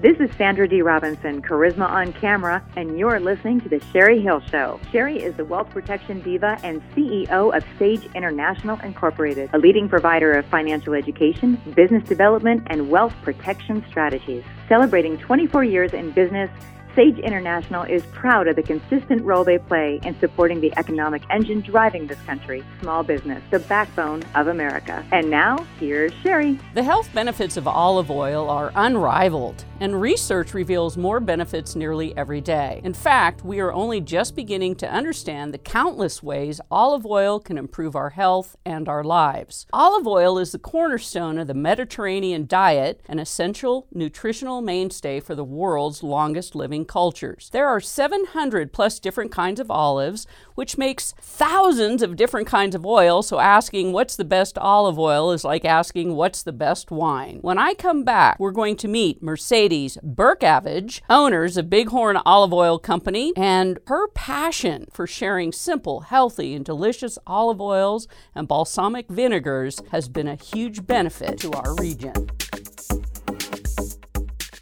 This is Sandra D. Robinson, Charisma on Camera, and you're listening to The Sherry Hill Show. Sherry is the wealth protection diva and CEO of Sage International Incorporated, a leading provider of financial education, business development, and wealth protection strategies. Celebrating 24 years in business, Sage International is proud of the consistent role they play in supporting the economic engine driving this country, small business, the backbone of America. And now, here's Sherry. The health benefits of olive oil are unrivaled, and research reveals more benefits nearly every day. In fact, we are only just beginning to understand the countless ways olive oil can improve our health and our lives. Olive oil is the cornerstone of the Mediterranean diet, an essential nutritional mainstay for the world's longest living cultures. There are 700 plus different kinds of olives, which makes thousands of different kinds of oil, so asking what's the best olive oil is like asking what's the best wine. When I come back, we're going to meet Mercedes Berkavage, owners of Bighorn Olive Oil Company, and her passion for sharing simple, healthy, and delicious olive oils and balsamic vinegars has been a huge benefit to our region.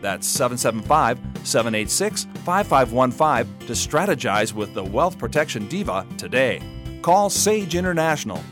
That's 775 786 5515 to strategize with the Wealth Protection Diva today. Call Sage International.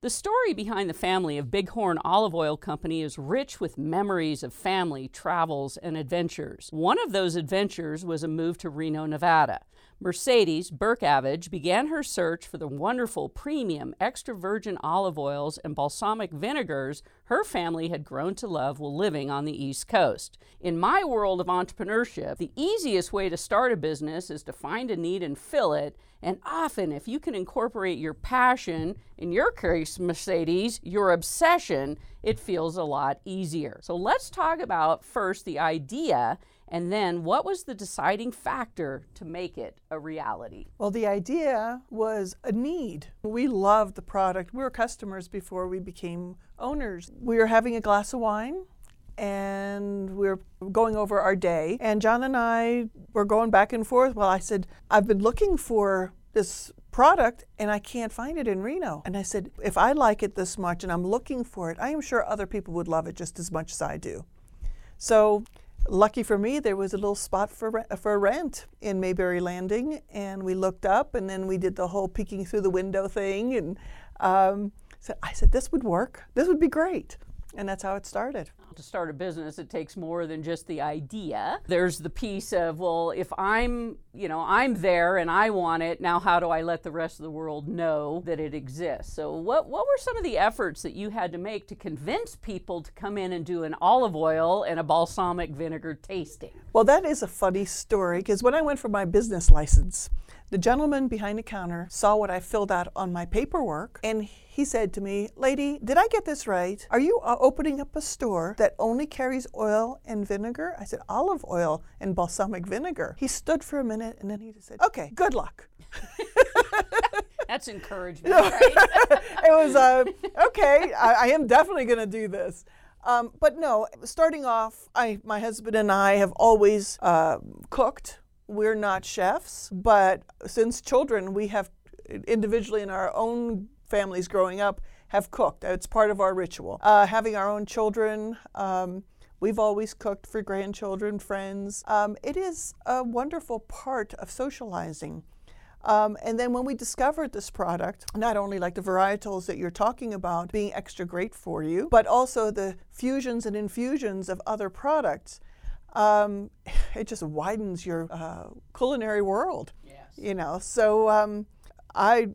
The story behind the family of Bighorn Olive Oil Company is rich with memories of family, travels, and adventures. One of those adventures was a move to Reno, Nevada. Mercedes Berkavage began her search for the wonderful premium extra virgin olive oils and balsamic vinegars her family had grown to love while living on the East Coast. In my world of entrepreneurship, the easiest way to start a business is to find a need and fill it. And often, if you can incorporate your passion, in your case, Mercedes, your obsession, it feels a lot easier. So let's talk about first the idea and then, what was the deciding factor to make it a reality? Well, the idea was a need. We loved the product. We were customers before we became owners. We were having a glass of wine and we were going over our day. And John and I were going back and forth. Well, I said, I've been looking for this product and I can't find it in Reno. And I said, if I like it this much and I'm looking for it, I am sure other people would love it just as much as I do. So lucky for me, there was a little spot for for rent in Mayberry Landing, and we looked up, and then we did the whole peeking through the window thing, and um, so I said this would work. This would be great, and that's how it started to start a business, it takes more than just the idea. There's the piece of, well, if I'm, you know, I'm there and I want it, now how do I let the rest of the world know that it exists? So, what, what were some of the efforts that you had to make to convince people to come in and do an olive oil and a balsamic vinegar tasting? Well, that is a funny story because when I went for my business license, the gentleman behind the counter saw what I filled out on my paperwork and he said to me, Lady, did I get this right? Are you uh, opening up a store that only carries oil and vinegar? I said, Olive oil and balsamic vinegar. He stood for a minute and then he just said, Okay, good luck. That's encouragement, right? it was, uh, okay, I, I am definitely going to do this. Um, but no, starting off, I, my husband and I have always uh, cooked we're not chefs, but since children, we have individually in our own families growing up have cooked. It's part of our ritual. Uh, having our own children, um, we've always cooked for grandchildren, friends. Um, it is a wonderful part of socializing. Um, and then when we discovered this product, not only like the varietals that you're talking about being extra great for you, but also the fusions and infusions of other products, um, it just widens your uh, culinary world. Yes. You know, so um, I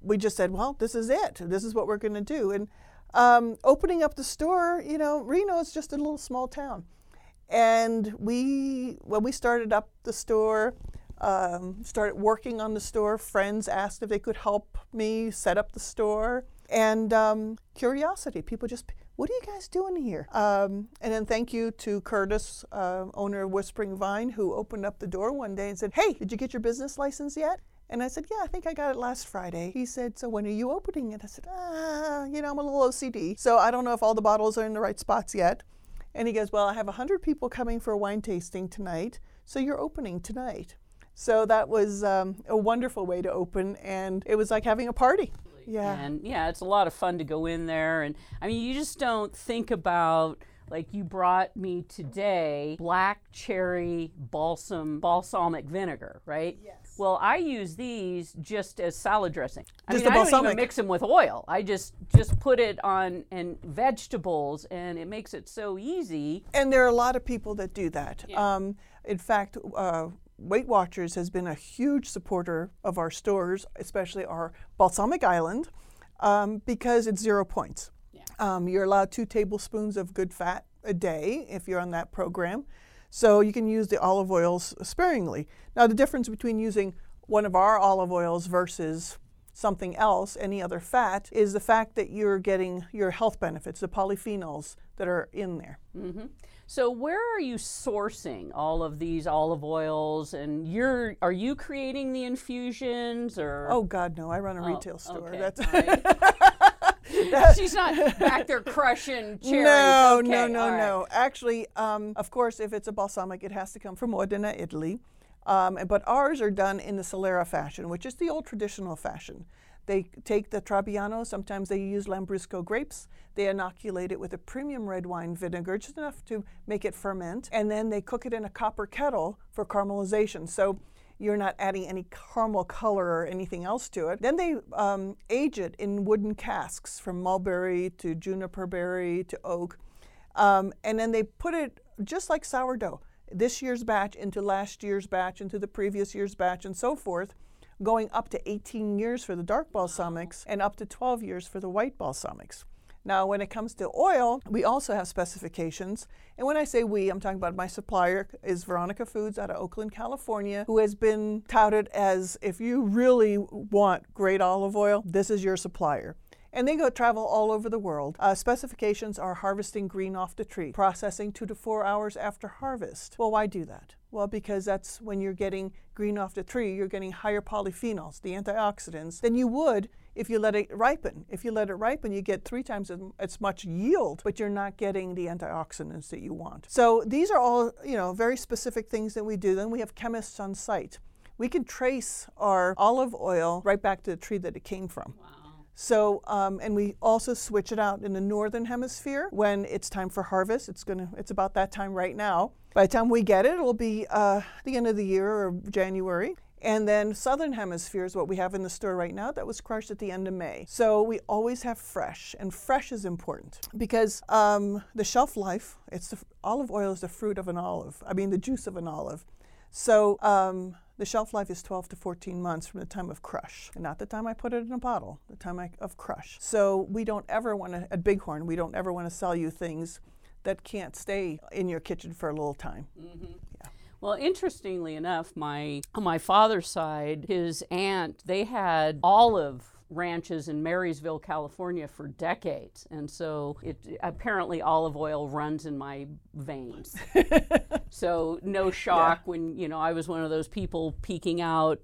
we just said, well, this is it. This is what we're going to do. And um, opening up the store, you know, Reno is just a little small town, and we when we started up the store. Um, started working on the store. Friends asked if they could help me set up the store, and um, curiosity. People just what are you guys doing here? Um, and then thank you to Curtis, uh, owner of Whispering Vine, who opened up the door one day and said, Hey, did you get your business license yet? And I said, Yeah, I think I got it last Friday. He said, So when are you opening it? I said, Ah, you know, I'm a little OCD. So I don't know if all the bottles are in the right spots yet. And he goes, Well, I have 100 people coming for a wine tasting tonight. So you're opening tonight. So that was um, a wonderful way to open. And it was like having a party. Yeah. And yeah, it's a lot of fun to go in there. And I mean, you just don't think about like you brought me today black cherry balsam balsamic vinegar, right? Yes. Well, I use these just as salad dressing. I Just mean, I don't even balsamic. mix them with oil. I just just put it on and vegetables, and it makes it so easy. And there are a lot of people that do that. Um, in fact, uh, Weight Watchers has been a huge supporter of our stores, especially our Balsamic Island, um, because it's zero points. Um, you're allowed two tablespoons of good fat a day if you're on that program. So you can use the olive oils sparingly. Now, the difference between using one of our olive oils versus something else, any other fat, is the fact that you're getting your health benefits, the polyphenols that are in there. So where are you sourcing all of these olive oils? And you're are you creating the infusions or? Oh God, no! I run a retail store. okay, That's right. She's not back there crushing cherries. no, Okay, no, no, right. no. Actually, um, of course, if it's a balsamic, it has to come from Modena, Italy. Um, but ours are done in the Solera fashion, which is the old traditional fashion. They take the Trebbiano, sometimes they use Lambrusco grapes. They inoculate it with a premium red wine vinegar, just enough to make it ferment, and then they cook it in a copper kettle for caramelization. So you're not adding any caramel color or anything else to it. Then they um, age it in wooden casks from mulberry to juniper berry to oak. Um, and then they put it just like sourdough, this year's batch into last year's batch, into the previous year's batch, and so forth, going up to 18 years for the dark balsamics and up to 12 years for the white balsamics. Now, when it comes to oil, we also have specifications. And when I say we, I'm talking about my supplier is Veronica Foods out of Oakland, California, who has been touted as if you really want great olive oil, this is your supplier. And they go travel all over the world. Uh, specifications are harvesting green off the tree, processing two to four hours after harvest. Well, why do that? Well, because that's when you're getting green off the tree, you're getting higher polyphenols, the antioxidants, than you would if you let it ripen. If you let it ripen, you get three times as, as much yield, but you're not getting the antioxidants that you want. So these are all, you know, very specific things that we do. Then we have chemists on site. We can trace our olive oil right back to the tree that it came from. So, um, and we also switch it out in the northern hemisphere when it's time for harvest. It's gonna, it's about that time right now. By the time we get it, it'll be uh, the end of the year or January. And then southern hemisphere is what we have in the store right now that was crushed at the end of May. So we always have fresh, and fresh is important because um, the shelf life. It's the, olive oil is the fruit of an olive. I mean the juice of an olive. So um, the shelf life is 12 to 14 months from the time of crush, and not the time I put it in a bottle, the time I, of crush. So we don't ever want to, at Bighorn, we don't ever want to sell you things that can't stay in your kitchen for a little time. Mm-hmm. Well, interestingly enough, my on my father's side, his aunt, they had olive ranches in Marysville, California for decades. And so it apparently olive oil runs in my veins. so no shock when, you know, I was one of those people peeking out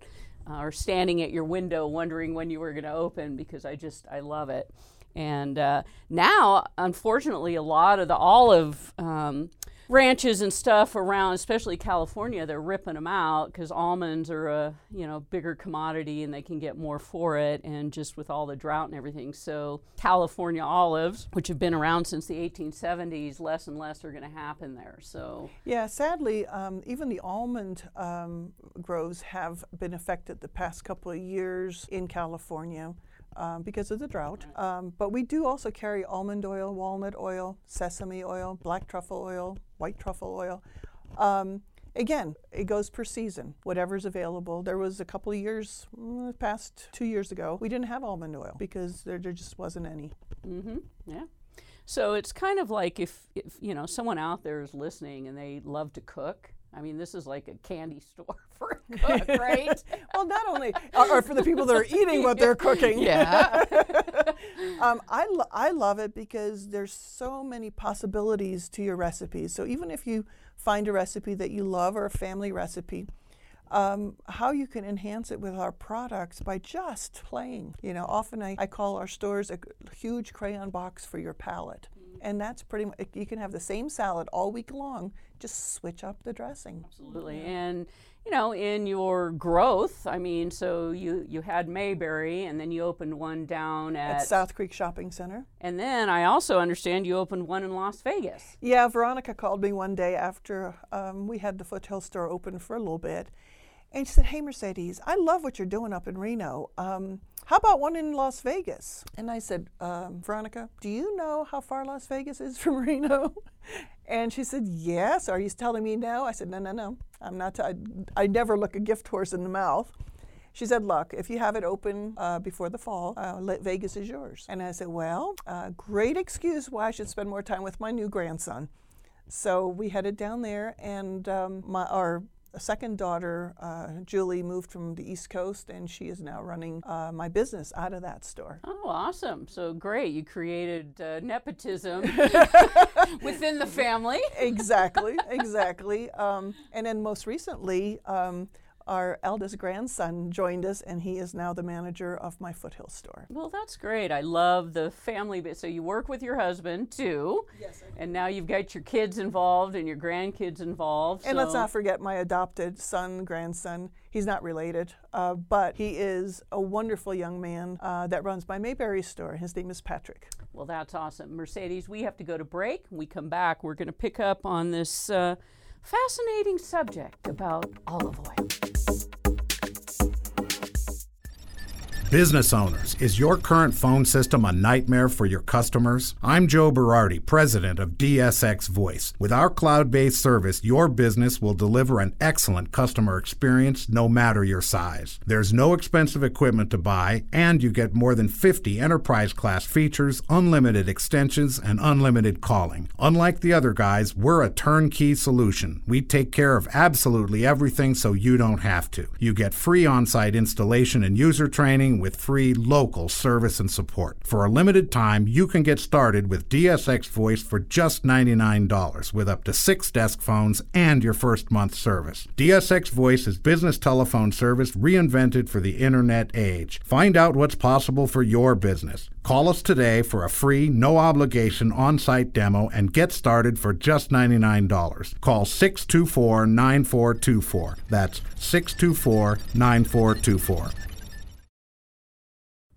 uh, or standing at your window wondering when you were going to open because I just I love it. And uh, now, unfortunately, a lot of the olive um, ranches and stuff around, especially California, they're ripping them out because almonds are a you know bigger commodity and they can get more for it. And just with all the drought and everything, so California olives, which have been around since the 1870s, less and less are going to happen there. So Yeah, sadly, um, even the almond um, groves have been affected the past couple of years in California. Um, because of the drought. Um, but we do also carry almond oil, walnut oil, sesame oil, black truffle oil, white truffle oil. Um, again, it goes per season, whatever's available. There was a couple of years, mm, past two years ago, we didn't have almond oil because there, there just wasn't any. Mm-hmm. Yeah. So it's kind of like if, if you know someone out there is listening and they love to cook I mean, this is like a candy store for a cook, right? well, not only, or, or, for the people that are eating what they're cooking. Yeah. um, I, lo- I love it because there's so many possibilities to your recipes. So even if you find a recipe that you love or a family recipe, um, how you can enhance it with our products by just playing. You know, often I, I call our stores a huge crayon box for your palate. And that's pretty much, you can have the same salad all week long, just switch up the dressing. Absolutely. And, you know, in your growth, I mean, so you, you had Mayberry and then you opened one down at, at South Creek Shopping Center. And then I also understand you opened one in Las Vegas. Yeah, Veronica called me one day after um, we had the Foothill store open for a little bit and she said, Hey, Mercedes, I love what you're doing up in Reno. Um, how about one in Las Vegas? And I said, um, Veronica, do you know how far Las Vegas is from Reno? and she said, Yes. Are you telling me no? I said, No, no, no. I'm not. T- I, I never look a gift horse in the mouth. She said, Look, if you have it open uh, before the fall, uh, Vegas is yours. And I said, Well, uh, great excuse why I should spend more time with my new grandson. So we headed down there, and um, my, our second daughter, uh, Julie, moved from the East Coast, and she is now running uh, my business out of that store. Oh, awesome! So great, you created uh, nepotism within the family. exactly, exactly. Um, and then most recently. Um, our eldest grandson joined us, and he is now the manager of my Foothill store. Well, that's great. I love the family bit. So you work with your husband too, yes, sir. and now you've got your kids involved and your grandkids involved. And so. let's not forget my adopted son, grandson. He's not related, uh, but he is a wonderful young man uh, that runs my Mayberry store. His name is Patrick. Well, that's awesome. Mercedes, we have to go to break. When we come back, we're going to pick up on this uh, fascinating subject about olive oil. Business owners, is your current phone system a nightmare for your customers? I'm Joe Berardi, president of DSX Voice. With our cloud based service, your business will deliver an excellent customer experience no matter your size. There's no expensive equipment to buy, and you get more than 50 enterprise class features, unlimited extensions, and unlimited calling. Unlike the other guys, we're a turnkey solution. We take care of absolutely everything so you don't have to. You get free on site installation and user training with free local service and support. For a limited time, you can get started with DSX Voice for just $99 with up to six desk phones and your first month service. DSX Voice is business telephone service reinvented for the internet age. Find out what's possible for your business. Call us today for a free, no obligation on site demo and get started for just $99. Call 624 9424. That's 624 9424.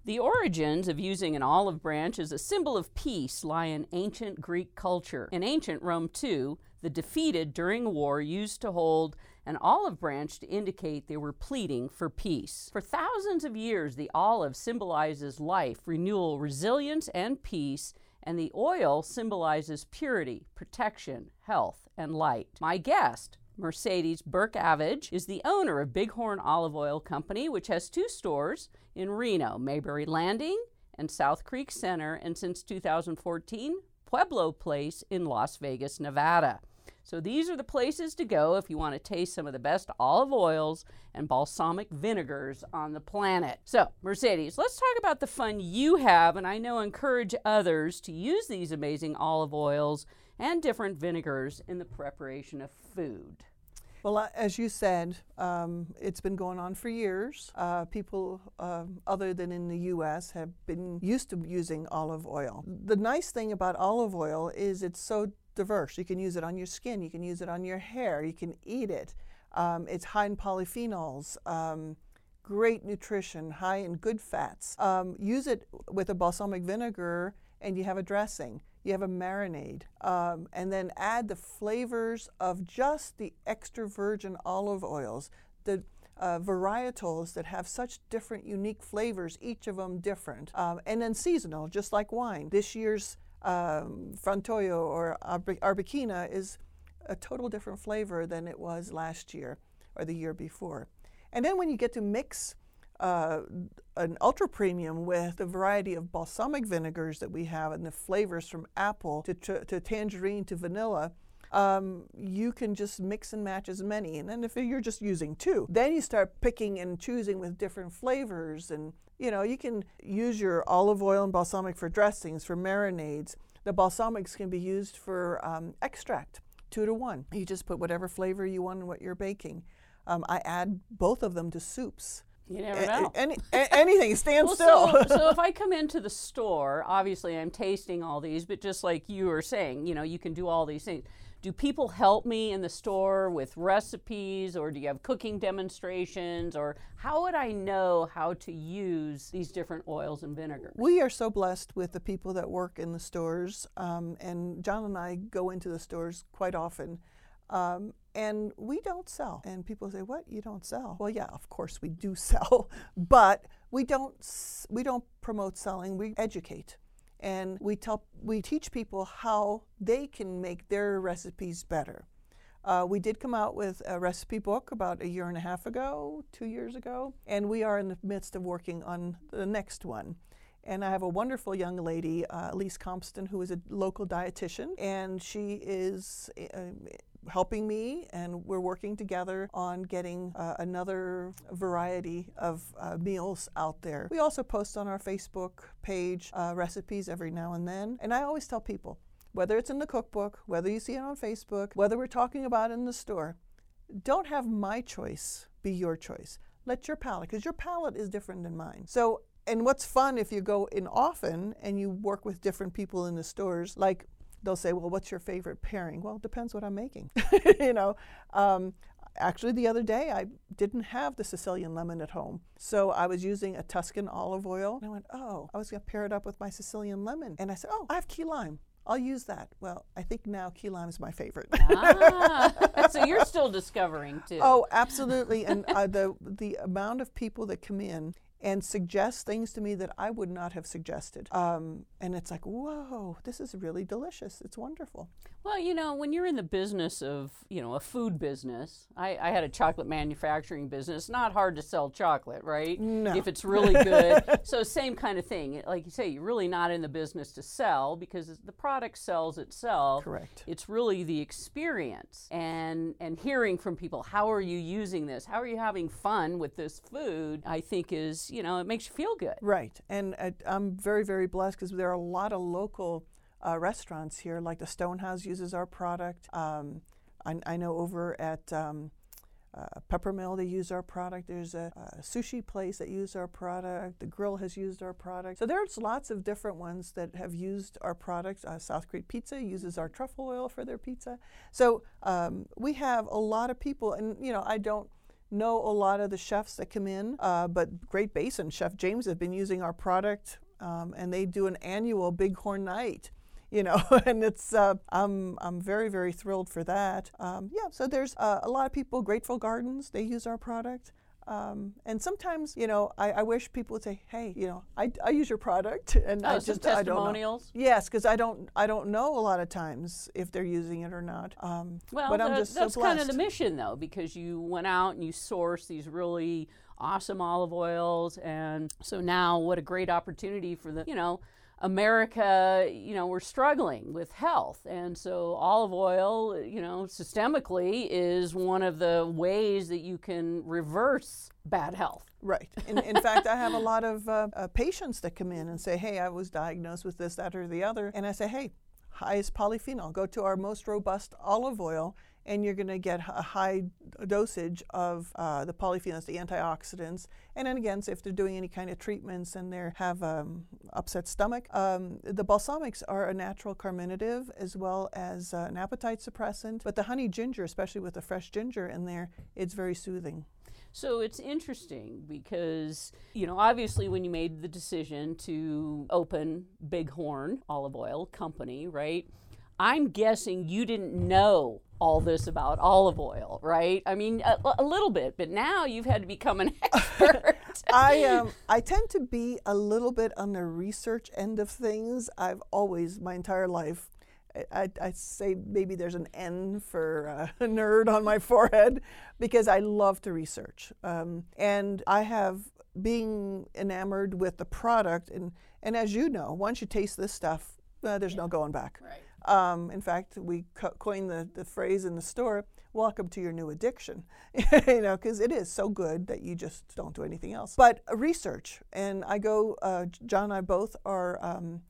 The origins of using an olive branch as a symbol of peace lie in ancient Greek culture. In ancient Rome, too, the defeated during war used to hold an olive branch to indicate they were pleading for peace. For thousands of years, the olive symbolizes life, renewal, resilience, and peace, and the oil symbolizes purity, protection, health, and light. My guest, Mercedes Berkavage is the owner of Bighorn Olive Oil Company, which has two stores in Reno, Mayberry Landing and South Creek Center, and since 2014, Pueblo Place in Las Vegas, Nevada. So these are the places to go if you want to taste some of the best olive oils and balsamic vinegars on the planet. So, Mercedes, let's talk about the fun you have and I know encourage others to use these amazing olive oils and different vinegars in the preparation of food. Well, uh, as you said, um, it's been going on for years. Uh, people, uh, other than in the U.S., have been used to using olive oil. The nice thing about olive oil is it's so diverse. You can use it on your skin, you can use it on your hair, you can eat it. Um, it's high in polyphenols. Um, great nutrition, high in good fats. Um, use it with a balsamic vinegar and you have a dressing you have a marinade, um, and then add the flavors of just the extra virgin olive oils, the uh, varietals that have such different, unique flavors, each of them different, um, and then seasonal, just like wine. This year's um, Frantoio or Arbequina is a total different flavor than it was last year or the year before. And then when you get to mix uh, an ultra premium with the variety of balsamic vinegars that we have and the flavors from apple to, to, to tangerine to vanilla. um, you can just mix and match as many. And then if you're just using two, then you start picking and choosing with different flavors. And you know, you can use your olive oil and balsamic for dressings, for marinades. The balsamics can be used for um, extract, two to one. You just put whatever flavor you want in what you're baking. Um, I add both of them to soups. You never know. Any, anything, stand well, still. So, so if I come into the store, obviously I'm tasting all these, but just like you were saying, you know, you can do all these things. Do people help me in the store with recipes, or do you have cooking demonstrations, or how would I know how to use these different oils and vinegars? We are so blessed with the people that work in the stores, um, and John and I go into the stores quite often. Um, and we don't sell. And people say, "What? You don't sell?" Well, yeah, of course we do sell, but we don't we don't promote selling. We educate, and we tell we teach people how they can make their recipes better. Uh, we did come out with a recipe book about a year and a half ago, two years ago, and we are in the midst of working on the next one. And I have a wonderful young lady, uh, Elise Compston, who is a local dietitian, and she is uh, helping me, and we're working together on getting uh, another variety of uh, meals out there. We also post on our Facebook page uh, recipes every now and then, and I always tell people whether it's in the cookbook, whether you see it on Facebook, whether we're talking about it in the store, don't have my choice be your choice. Let your palate, because your palate is different than mine. So and what's fun if you go in often and you work with different people in the stores, like they'll say, well, what's your favorite pairing? Well, it depends what I'm making. you know, um, actually the other day I didn't have the Sicilian lemon at home. So I was using a Tuscan olive oil. And I went, oh, I was going to pair it up with my Sicilian lemon. And I said, oh, I have key lime. I'll use that. Well, I think now key lime is my favorite. ah, so you're still discovering too. Oh, absolutely. And uh, the the amount of people that come in and suggest things to me that I would not have suggested. Um, and it's like, whoa, this is really delicious. It's wonderful. Well, you know, when you're in the business of, you know, a food business, I, I had a chocolate manufacturing business. Not hard to sell chocolate, right? No. If it's really good. so same kind of thing. Like you say, you're really not in the business to sell because the product sells itself. Correct. It's really the experience and and hearing from people. How are you using this? How are you having fun with this food? I think is you know it makes you feel good. Right. And uh, I'm very very blessed because there are a lot of local uh, restaurants here, like the Stonehouse uses our product. Um, I, I, know over at um, uh, Peppermill they use our product. There's a, a, sushi place that uses our product. The Grill has used our product. So there's lots of different ones that have used our product. Uh, South Creek Pizza uses our truffle oil for their pizza. So um, we have a lot of people, and you know I don't know a lot of the chefs that come in, uh, but Great Basin Chef James has been using our product, um, and they do an annual Bighorn Night you know, and it's uh, I'm I'm very very thrilled for that. Um, yeah, so there's uh, a lot of people. Great Full Gardens they use our product. Um, and sometimes, you know, I, I, wish people would say, "Hey, you know, I, I use your product," and oh, I just I don't know. Yes, because I don't I don't know a lot of times if they're using it or not. Um, well, but I'm the, just that's so kind of the mission, though, because you went out and you sourced these really awesome olive oils, and so now what a great opportunity for the you know America, you know, we're struggling with health. And so olive oil, you know, systemically is one of the ways that you can reverse bad health. Right. In, in fact, I have a lot of uh, uh, patients that come in and say, hey, I was diagnosed with this, that, or the other. And I say, hey, highest polyphenol. Go to our most robust olive oil and you're going to get a high dosage of uh, the polyphenols, the antioxidants. And then again, so if they're doing any kind of treatments and they have um, upset stomach, um, the balsamics are a natural carminative as well as uh, an appetite suppressant. But the honey ginger, especially with the fresh ginger in there, it's very soothing. So it's interesting because, you know, obviously when you made the decision to open Bighorn Olive Oil Company, right? I'm guessing you didn't know all this about olive oil, right? I mean, a, a little bit, but now you've had to become an expert. I um, I tend to be a little bit on the research end of things. I've always, my entire life, I, I say maybe there's an N for uh, nerd on my forehead because I love to research. Um, and I have being enamored with the product. And, and as you know, once you taste this stuff, uh, there's yeah. no going back. Right. Um, in fact, we co- coined the, the phrase in the store, welcome to your new addiction, you know, because it is so good that you just don't do anything else. But research, and I go, uh, John and I both are um,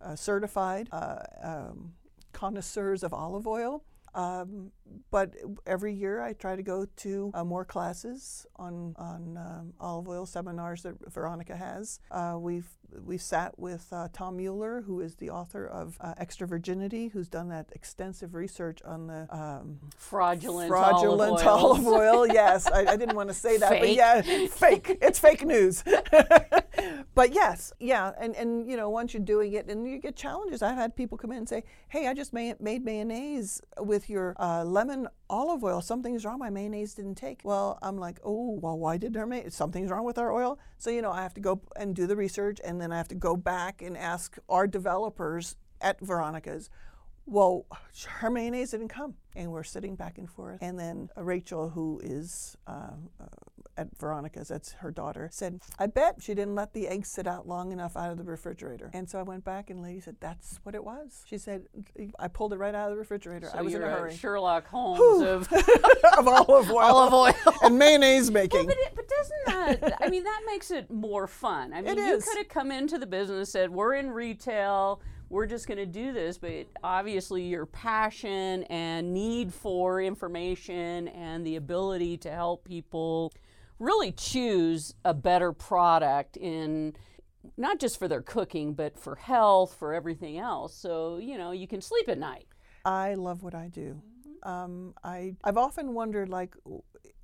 uh, certified uh, um, connoisseurs of olive oil. Um, but every year I try to go to uh, more classes on on um, olive oil seminars that Veronica has. Uh, we've we sat with uh, Tom Mueller, who is the author of uh, Extra Virginity, who's done that extensive research on the um, fraudulent, fraudulent olive, olive oil. yes, I, I, didn't want to say that, fake. but yeah, fake. It's fake news. but yes, yeah, and and you know once you're doing it, and you get challenges. I've had people come in and say, "Hey, I just made, made mayonnaise with your uh, lemon olive oil. Something's wrong. My mayonnaise didn't take." Well, I'm like, "Oh, well, why didn't our may- something's wrong with our oil?" So you know, I have to go and do the research, and then I have to go back and ask our developers at Veronica's. Well, her mayonnaise didn't come, and we're sitting back and forth. And then uh, Rachel, who is uh, uh, at Veronica's, that's her daughter, said, I bet she didn't let the eggs sit out long enough out of the refrigerator. And so I went back, and the lady said, That's what it was. She said, I pulled it right out of the refrigerator. So I was in a hurry. Sherlock Holmes of of olive oil. olive oil. and mayonnaise making. But, it, but doesn't that, I mean, that makes it more fun. I mean, you could have come into the business and said, we're in retail, we're just going to do this, but obviously your passion and need for information and the ability to help people really choose a better product in not just for their cooking, but for health, for everything else. So, you know, you can sleep at night. I love what I do. Um, I I've often wondered like,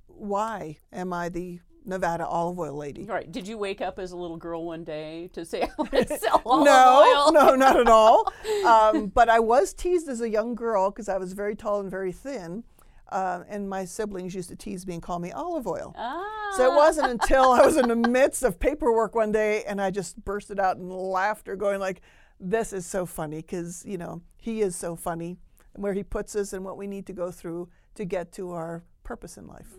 why am I the Nevada olive oil lady? Right. Did you wake up as a little girl one day to say, I want to sell olive no, oil? no, not at all. Um, but I was teased as a young girl because I was very tall and very thin. Uh, and my siblings used to tease me and call me olive oil. Ah. So it wasn't until I was in the midst of paperwork one day and I just bursted out in laughter, going like, "This is so funny," because you know he is so funny, and where he puts us and what we need to go through to get to our purpose in life.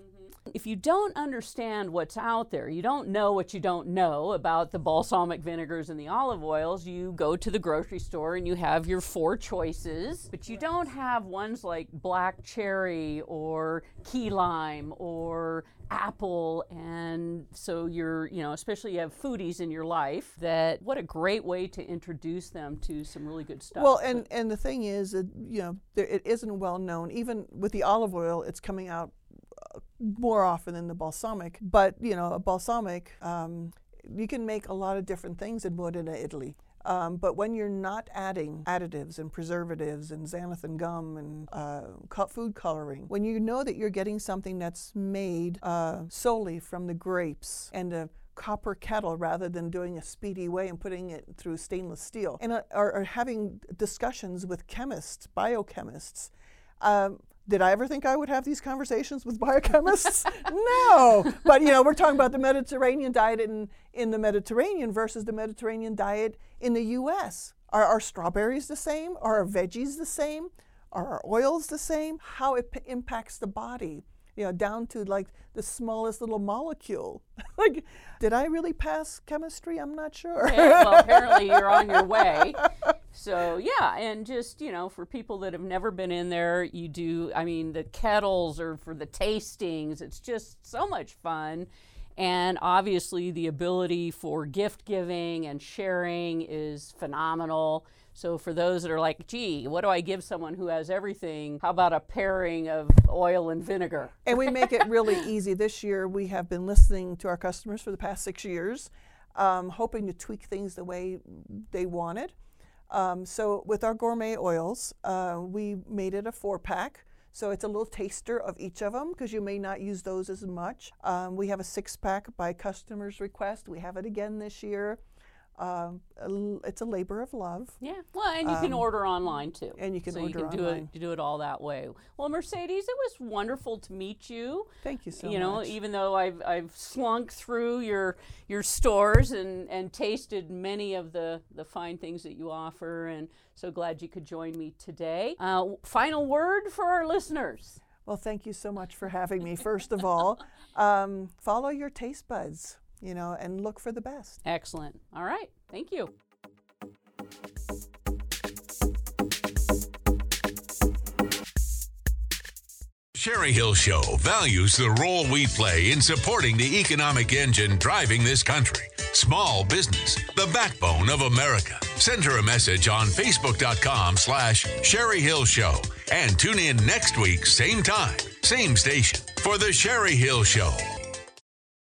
If you don't understand what's out there, you don't know what you don't know about the balsamic vinegars and the olive oils, you go to the grocery store and you have your four choices, but you don't have ones like black cherry or key lime or apple and so you're you know especially you have foodies in your life that what a great way to introduce them to some really good stuff Well, and and the thing is that you know there, it isn't well known. Even with the olive oil, it's coming out more often than the balsamic. But you know, a balsamic, um, you can make a lot of different things in Modena, Italy. Um, but when you're not adding additives and preservatives and xanthan gum and uh, food coloring, when you know that you're getting something that's made uh, solely from the grapes and a copper kettle rather than doing a speedy way and putting it through stainless steel, and uh, are, are having discussions with chemists, biochemists. Um, did I ever think I would have these conversations with biochemists? no. But you know, we're talking about the Mediterranean diet in, in the Mediterranean versus the Mediterranean diet in the US. Are our strawberries the same? Are our veggies the same? Are our oils the same? How it p- impacts the body, you know, down to like the smallest little molecule. like, did I really pass chemistry? I'm not sure. Okay, well, apparently you're on your way. So yeah, and just you know, for people that have never been in there, you do. I mean, the kettles are for the tastings. It's just so much fun, and obviously the ability for gift giving and sharing is phenomenal. So for those that are like, gee, what do I give someone who has everything? How about a pairing of oil and vinegar? and we make it really easy. This year, we have been listening to our customers for the past six years, um, hoping to tweak things the way they wanted. Um, so, with our gourmet oils, uh, we made it a four pack. So, it's a little taster of each of them because you may not use those as much. Um, we have a six pack by customer's request. We have it again this year. Um, l- it's a labor of love. Yeah, well, and you can order online too. and you can so order you can do online. it do it all that way. Well, Mercedes, it was wonderful to meet you. Thank you so much. you know, even though I've I've slunk through your your stores and and tasted many of the the fine things that you offer, and so glad you could join me today. Uh, final word for our listeners. Well, thank you so much for having me. First of all, um, follow your taste buds, you know, and look for the best. Excellent. All right. Thank you. Sherry Hill Show values the role we play in supporting the economic engine driving this country. Small business, the backbone of America. Send her a message on Facebook.com slash Sherry Hill Show and tune in next week, same time, same station, for The Sherry Hill Show.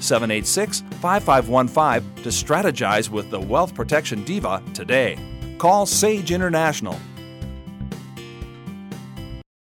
786 5515 to strategize with the Wealth Protection Diva today. Call Sage International